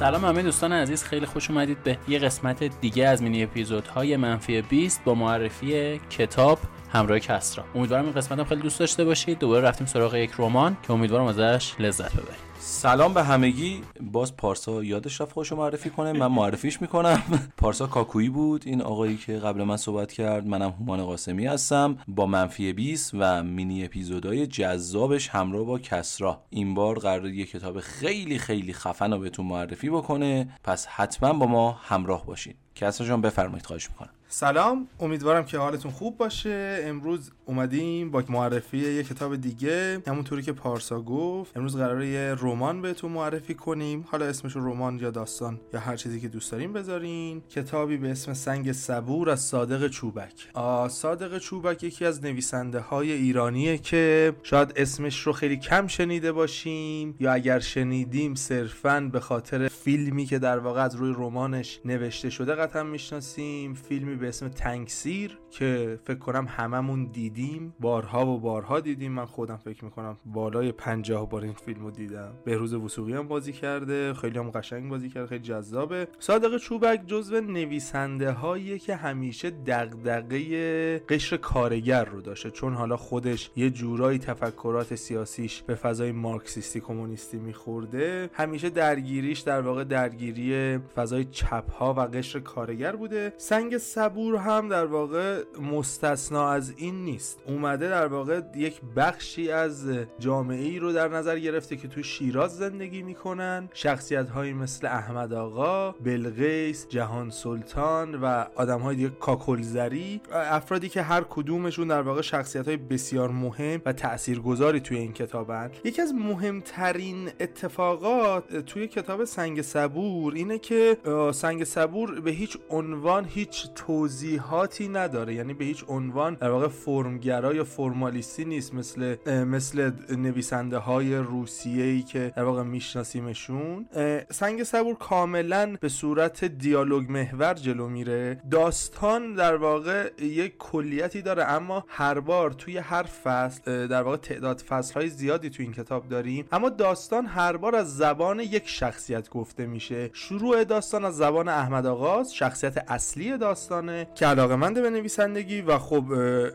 سلام همه دوستان عزیز خیلی خوش اومدید به یه قسمت دیگه از مینی اپیزودهای منفی 20 با معرفی کتاب همراه کسرا. امیدوارم این قسمت هم خیلی دوست داشته باشید. دوباره رفتیم سراغ یک رمان که امیدوارم ازش لذت ببرید. سلام به همگی. باز پارسا یادش رفت خوشو معرفی کنه. من معرفیش می‌کنم. پارسا کاکویی بود. این آقایی که قبل من صحبت کرد منم هومان قاسمی هستم. با منفی 20 و مینی اپیزودهای جذابش همراه با کسرا. این بار قرار یه کتاب خیلی خیلی خفن رو بهتون معرفی بکنه. پس حتما با ما همراه باشین. کسرا جان بفرمایید. خواهش می‌کنم. سلام. امیدوارم که حالتون خوب باشه. امروز اومدیم با معرفی یه کتاب دیگه. همونطوری که پارسا گفت. امروز قراره یه بهتون معرفی کنیم. حالا اسمش رمان یا داستان یا هر چیزی که دوست دارین بذارین. کتابی به اسم سنگ صبور از صادق چوبک. صادق چوبک یکی از نویسنده های ایرانیه که شاید اسمش رو خیلی کم شنیده باشیم یا اگر شنیدیم صرفا به خاطر فیلمی که در واقع از روی رمانش نوشته شده قطعا می‌شناسیم. فیلمی به اسم تنگسیر که فکر کنم هممون دیدیم. بارها و بارها دیدیم. من خودم فکر می‌کنم بالای پنجاه بار این فیلم رو دیدم. بهروز وسوقی هم بازی کرده خیلی هم قشنگ بازی کرده خیلی جذابه. صادق چوبک جزو نویسنده هایی که همیشه دغدغه قشر کارگر رو داشته. چون حالا خودش یه جورایی تفکرات سیاسیش به فضای مارکسیستی کمونیستی میخورده همیشه درگیریش در واقع درگیری فضای چپ ها و قشر کارگر بوده. سنگ صبور هم در واقع مستثنا از این نیست. اومده در واقع یک بخشی از جامعه ای رو در نظر گرفته که تو شیراز زندگی می‌کنن شخصیت هایی مثل احمد آقا بلغیس جهان سلطان و آدم های دیگه کاکلزری افرادی که هر کدومشون در واقع شخصیت های بسیار مهم و تاثیرگذاری توی این کتابن. یکی از مهمترین اتفاقات توی کتاب سنگ صبور اینه که سنگ صبور به هیچ عنوان هیچ توضیحاتی نداره. یعنی به هیچ عنوان در واقع فرمگرا یا فرمالیستی نیست مثل مثل نویسنده های روسیه ای که در واقع میشناسیمشون سنگ صبور کاملا به صورت دیالوگ محور جلو میره. داستان در واقع یک کلیتی داره اما هر بار توی هر فصل در واقع تعداد فصل های زیادی توی این کتاب داریم. اما داستان هر بار از زبان یک شخصیت گفته میشه. شروع داستان از زبان احمد آغاز شخصیت اصلی داستانه که علاقه منده به نویسندگی و خب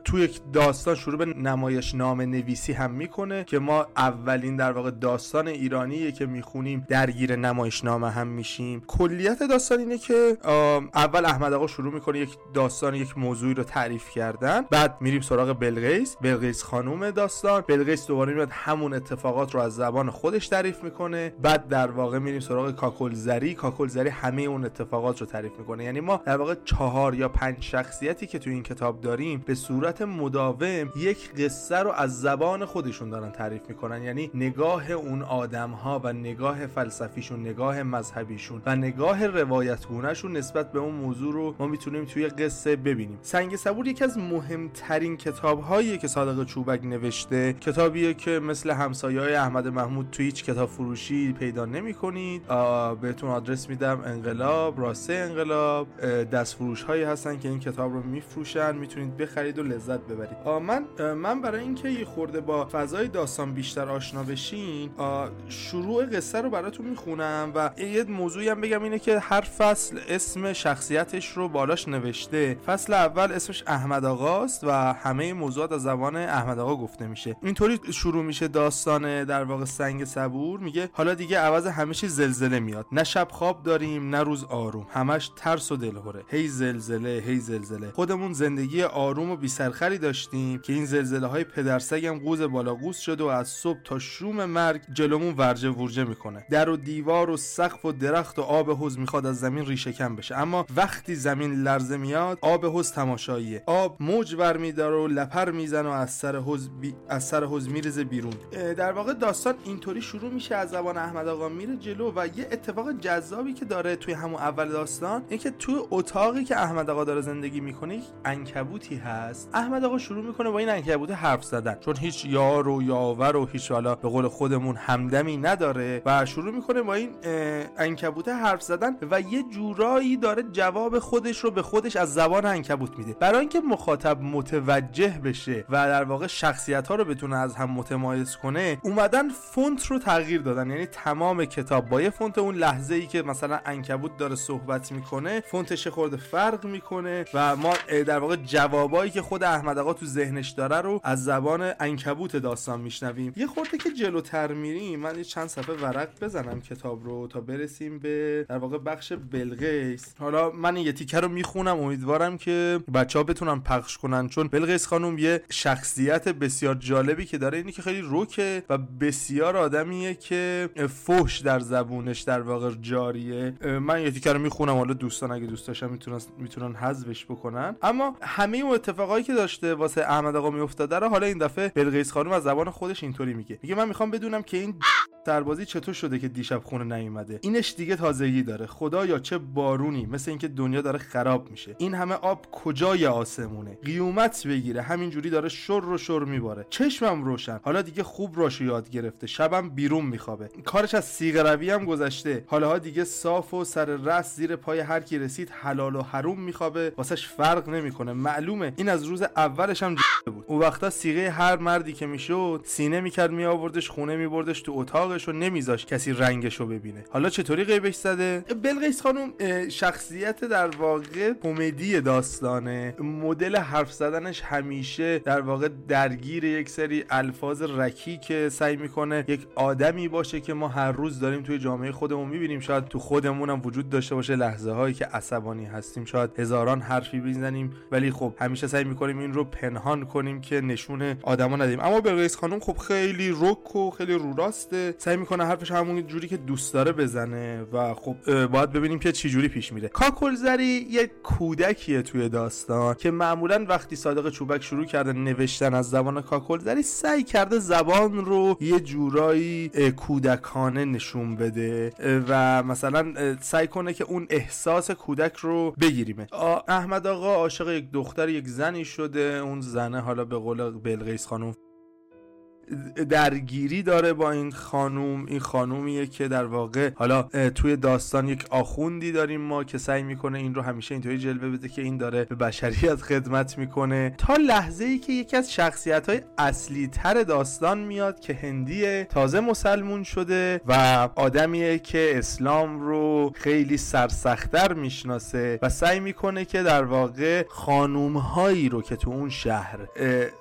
توی یک داستان شروع به نمایش نام نویسی هم می‌کنه که ما اولین در واقع داستان ایرانیه که می‌خونیم درگیر نمایش نامه هم میشیم. کلیت داستان اینه که اول احمد آقا شروع می‌کنه یک داستان یک موضوعی رو تعریف کردن. بعد میریم سراغ بلقیس بلقیس خانوم داستان. بلقیس دوباره میاد همون اتفاقات رو از زبان خودش تعریف می‌کنه. بعد در واقع میریم سراغ کاکلزری. کاکلزری همه اون اتفاقات رو تعریف می‌کنه. یعنی ما در واقع چهار یا پنج شخصیتی که تو این کتاب داریم به صورت مداوم یک قصه رو از زبان خودشون دارن تعریف می‌کنن. یعنی نگاه اون آدم ها و نگاه فلسفیشون نگاه مذهبیشون و نگاه روایتگونهشون نسبت به اون موضوع رو ما می‌تونیم توی قصه ببینیم. سنگ صبور یکی از مهمترین کتاب هایی که صادق چوبک نوشته کتابیه که مثل همسایه های احمد محمود توی هیچ کتاب فروشی پیدا نمی‌کنید. بهتون آدرس میدم انقلاب راسته انقلاب. دست فروش هایی هستن که این کتاب رو میفروشن می‌تونید بخرید و لذت ببرید. من من برای اینکه یه خورده با فضای داستان بیشتر آشنا بشین شروع قصه رو براتون می‌خونم و یه موضوعی هم بگم اینه که هر فصل اسم شخصیتش رو بالاش نوشته. فصل اول اسمش احمد آقاست و همه موضوعات از زبان احمد آقا گفته میشه. اینطوری شروع میشه داستان در واقع سنگ صبور. میگه حالا دیگه عوض همه چیز زلزله میاد. نه شب خواب داریم نه روز آروم. همش ترس و دلهوره هی زلزله هی زلزله. خودمون زندگی آروم و بیسرخری داشتیم که این زلزله های پدرسگم قوز بالا قوز شد و از صبح تا شوم مرگ جلومون ورجه ورجه می‌کنه. در و دیوار و سقف و درخت و آب حوز می‌خواد از زمین ریشه کم بشه. اما وقتی زمین لرزه میاد آب حوز تماشاییه. آب موج ور میداره و لپر می‌زنه و از سر حوض بی... از سر حوض میرزه بیرون. در واقع داستان اینطوری شروع میشه. از زبان احمد آقا میره جلو و یه اتفاق جذابی که داره توی همون اول داستان اینه که توی اتاقی که احمد آقا داره زندگی می‌کنه عنکبوتی هست. احمد آقا شروع می‌کنه با این عنکبوت حرف زدن. چون هیچ یار و یاور و هیچ حالا به قول خودمون همدمی نداره و شروع می‌کنه با این عنکبوت حرف زدن و یه جورایی داره جواب خودش رو به خودش از زبان عنکبوت میده. برای اینکه مخاطب متوجه بشه و در واقع شخصیت ها رو بتونه از هم متمایز کنه اومدن فونت رو تغییر دادن. یعنی تمام کتاب با یه فونت اون لحظه ای که مثلا عنکبوت داره صحبت می‌کنه فونتش خورده فرق می‌کنه و ما در واقع جوابایی که خود احمد آقا تو ذهنش داره رو از زبان انکبوت داستان میشنویم. یه خورده که جلوتر میریم من یه چند صفحه ورق بزنم کتاب رو تا برسیم به در واقع بخش بلقیس حالا من یه تیکه رو می‌خونم. امیدوارم که بچه ها بتونن پخش کنن. چون بلقیس خانم یه شخصیت بسیار جالبی که داره. اینی که خیلی روکه و بسیار آدمیه که فحش در زبونش در واقع جاریه. من یه تیکه رو می‌خونم. حالا دوستان اگه دوست داشتن می‌تونن می‌تونن حذفش بکنن. اما همه اون اتفاقایی که داشته واسه احمد آقا میافتاده رو حالا این دفعه بلقیس خانم از زبان خودش اینطوری میگه. میگه من می‌خوام بدونم که این Ah! سربازی چطور شده که دیشب خونه نیومده؟ اینش دیگه تازگی داره. خدا یا چه بارونی. مثل اینکه دنیا داره خراب میشه. این همه آب کجای آسمونه؟ قیومت بگیره. همینجوری داره شر و شر میباره. چشمم روشن. حالا دیگه خوب راشو یاد گرفته. شبم بیرون میخوابه. کارش از سیغ روی هم گذشته. حالا دیگه صاف و سر رس زیر پای هر کی رسید حلال و حروم میخوابه. واسش فرق نمی‌کنه. معلومه. این از روز اولش هم بود. اون وقتا سیغه هر مردی که می‌شد سینه می‌کرد میآوردش خونه میبردش تو اتاقش و نمیذاش کسی رنگش رو ببینه. حالا چطوری غیبش زده؟ بلقیس خانم شخصیت در واقع کمدی داستانه. مدل حرف زدنش همیشه در واقع درگیر یک سری الفاظ رکی که سعی می‌کنه یک آدمی باشه که ما هر روز داریم توی جامعه خودمون می‌بینیم. شاید تو خودمون هم وجود داشته باشه لحظه هایی که عصبانی هستیم شاید هزاران حرفی بزنیم ولی خب همیشه سعی می‌کنیم این رو پنهان کنیم که نشون آدما ندیم. اما بلقیس خانم خب خیلی رک و خیلی رو راسته. سعی می‌کنه حرفش همون جوری که دوست داره بزنه و خب باید ببینیم که چی جوری پیش میره. کاکلزری یه کودکیه توی داستان که معمولا وقتی صادق چوبک شروع کرده نوشتن از زبان کاکلزری سعی کرده زبان رو یه جورایی کودکانه نشون بده و مثلا سعی کنه که اون احساس کودک رو بگیریمه. احمد آقا عاشق یک دختر یک زنی شده اون زنه حالا به قول بلقیس خانم درگیری داره با این خانوم. این خانومیه که در واقع حالا توی داستان یک آخوندی داریم ما که سعی می‌کنه این رو همیشه اینطوری جلوه بده که این داره به بشریت خدمت می‌کنه. تا لحظه ای که یکی از شخصیت های اصلی تر داستان میاد که هندیه تازه مسلمون شده و آدمیه که اسلام رو خیلی سرسختتر می‌شناسه و سعی می‌کنه که در واقع خانوم هایی رو که تو اون شهر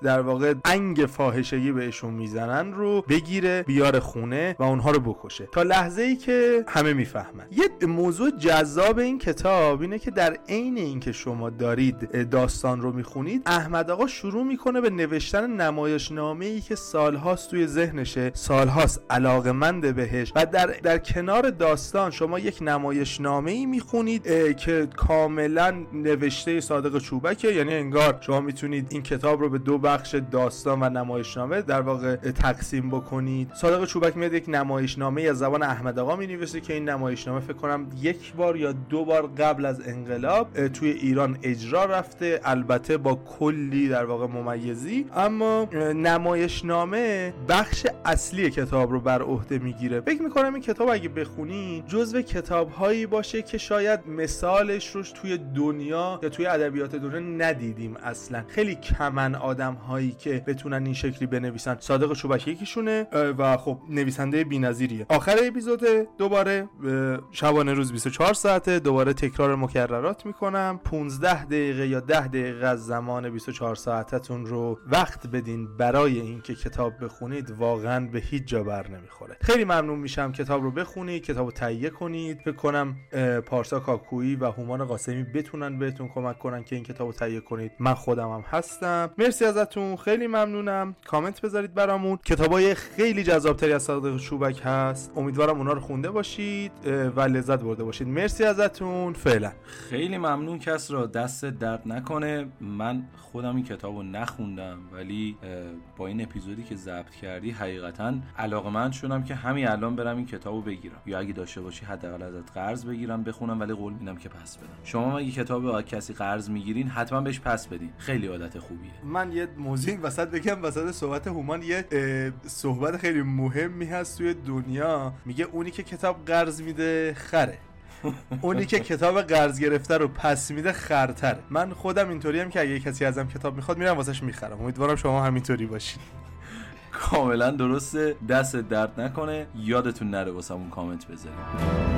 در واقع انگ فاحشگی بهشون می‌زنن رو بگیره بیاره خونه و اونها رو بکشه. تا لحظه ای که همه می‌فهمن. یه موضوع جذاب این کتاب اینه که در عین اینکه شما دارید داستان رو می‌خونید احمد آقا شروع می‌کنه به نوشتن نمایشنامه ای که سالهاست توی ذهنشه. سالهاست علاقمند بهش. و در در کنار داستان شما یک نمایشنامه ای می‌خونید که کاملا نوشته صادق چوبکه. یعنی انگار شما می‌تونید این کتاب رو به دو بخش داستان و نمایشنامه در واقع تقسیم بکنید. صادق چوبک میاد یک نمایشنامه از زبان احمد آقا می نویسه که این نمایشنامه فکر کنم یک بار یا دو بار قبل از انقلاب توی ایران اجرا رفته البته با کلی در واقع ممیزی. اما نمایشنامه بخش اصلی کتاب رو بر عهده می‌گیره. فکر می‌کنم این کتاب اگه بخونین جزو کتاب هایی باشه که شاید مثالش روش توی دنیا یا توی ادبیات دنیا ندیدیم اصلا. خیلی کمن آدم هایی که بتونن این شکلی بنویسن. صادق چوبک یکیشونه و خب نویسنده بی‌نظیریه. آخر اپیزود دوباره شبانه روز 24 ساعته دوباره تکرار مکررات می‌کنم. 15 دقیقه یا 10 دقیقه از زمان 24 ساعتتون رو وقت بدین برای اینکه کتاب بخونید واقعا به هیچ جا بر نمی‌خوره. خیلی ممنون میشم کتاب رو بخونید کتاب رو تهیه کنید. فکر کنم پارسا کاکویی و هومان قاسمی بتونن بهتون کمک کنن که این کتاب رو تهیه کنید. من خودم هم هستم. مرسی ازتون. خیلی ممنونم. کامنت بذارید برامون. کتابای خیلی جذابتری از صادق شوبک هست. امیدوارم اونا رو خونده باشید و لذت برده باشید. مرسی ازتون. فعلا. خیلی ممنون. کس را دست درد نکنه. من خودم این کتاب رو نخوندم ولی با این اپیزودی که ضبط کردی حقیقتا علاقه من شدم که همین الان برم این کتاب رو بگیرم. یا اگه داشته باشی حداقل ازت قرض بگیرم بخونم ولی قول میدم که پس بدم. شما اگه کتاب کسی قرض می‌گیرین حتما بهش پس بدین. خیلی عادت خوبیه. من یه موضوع وسط بگم وسط صحبت هومان یه صحبت خیلی مهمی هست توی دنیا. میگه اونی که کتاب قرض میده خره. اونی که کتاب قرض گرفته رو پس میده خرتر من خودم اینطوری هم که اگه کسی ازم کتاب می‌خواد میرم واسش می‌خرم. امیدوارم شما همینطوری باشید کاملا درسته. دست درد نکنه. یادتون نره واسمون کامنت بذارید.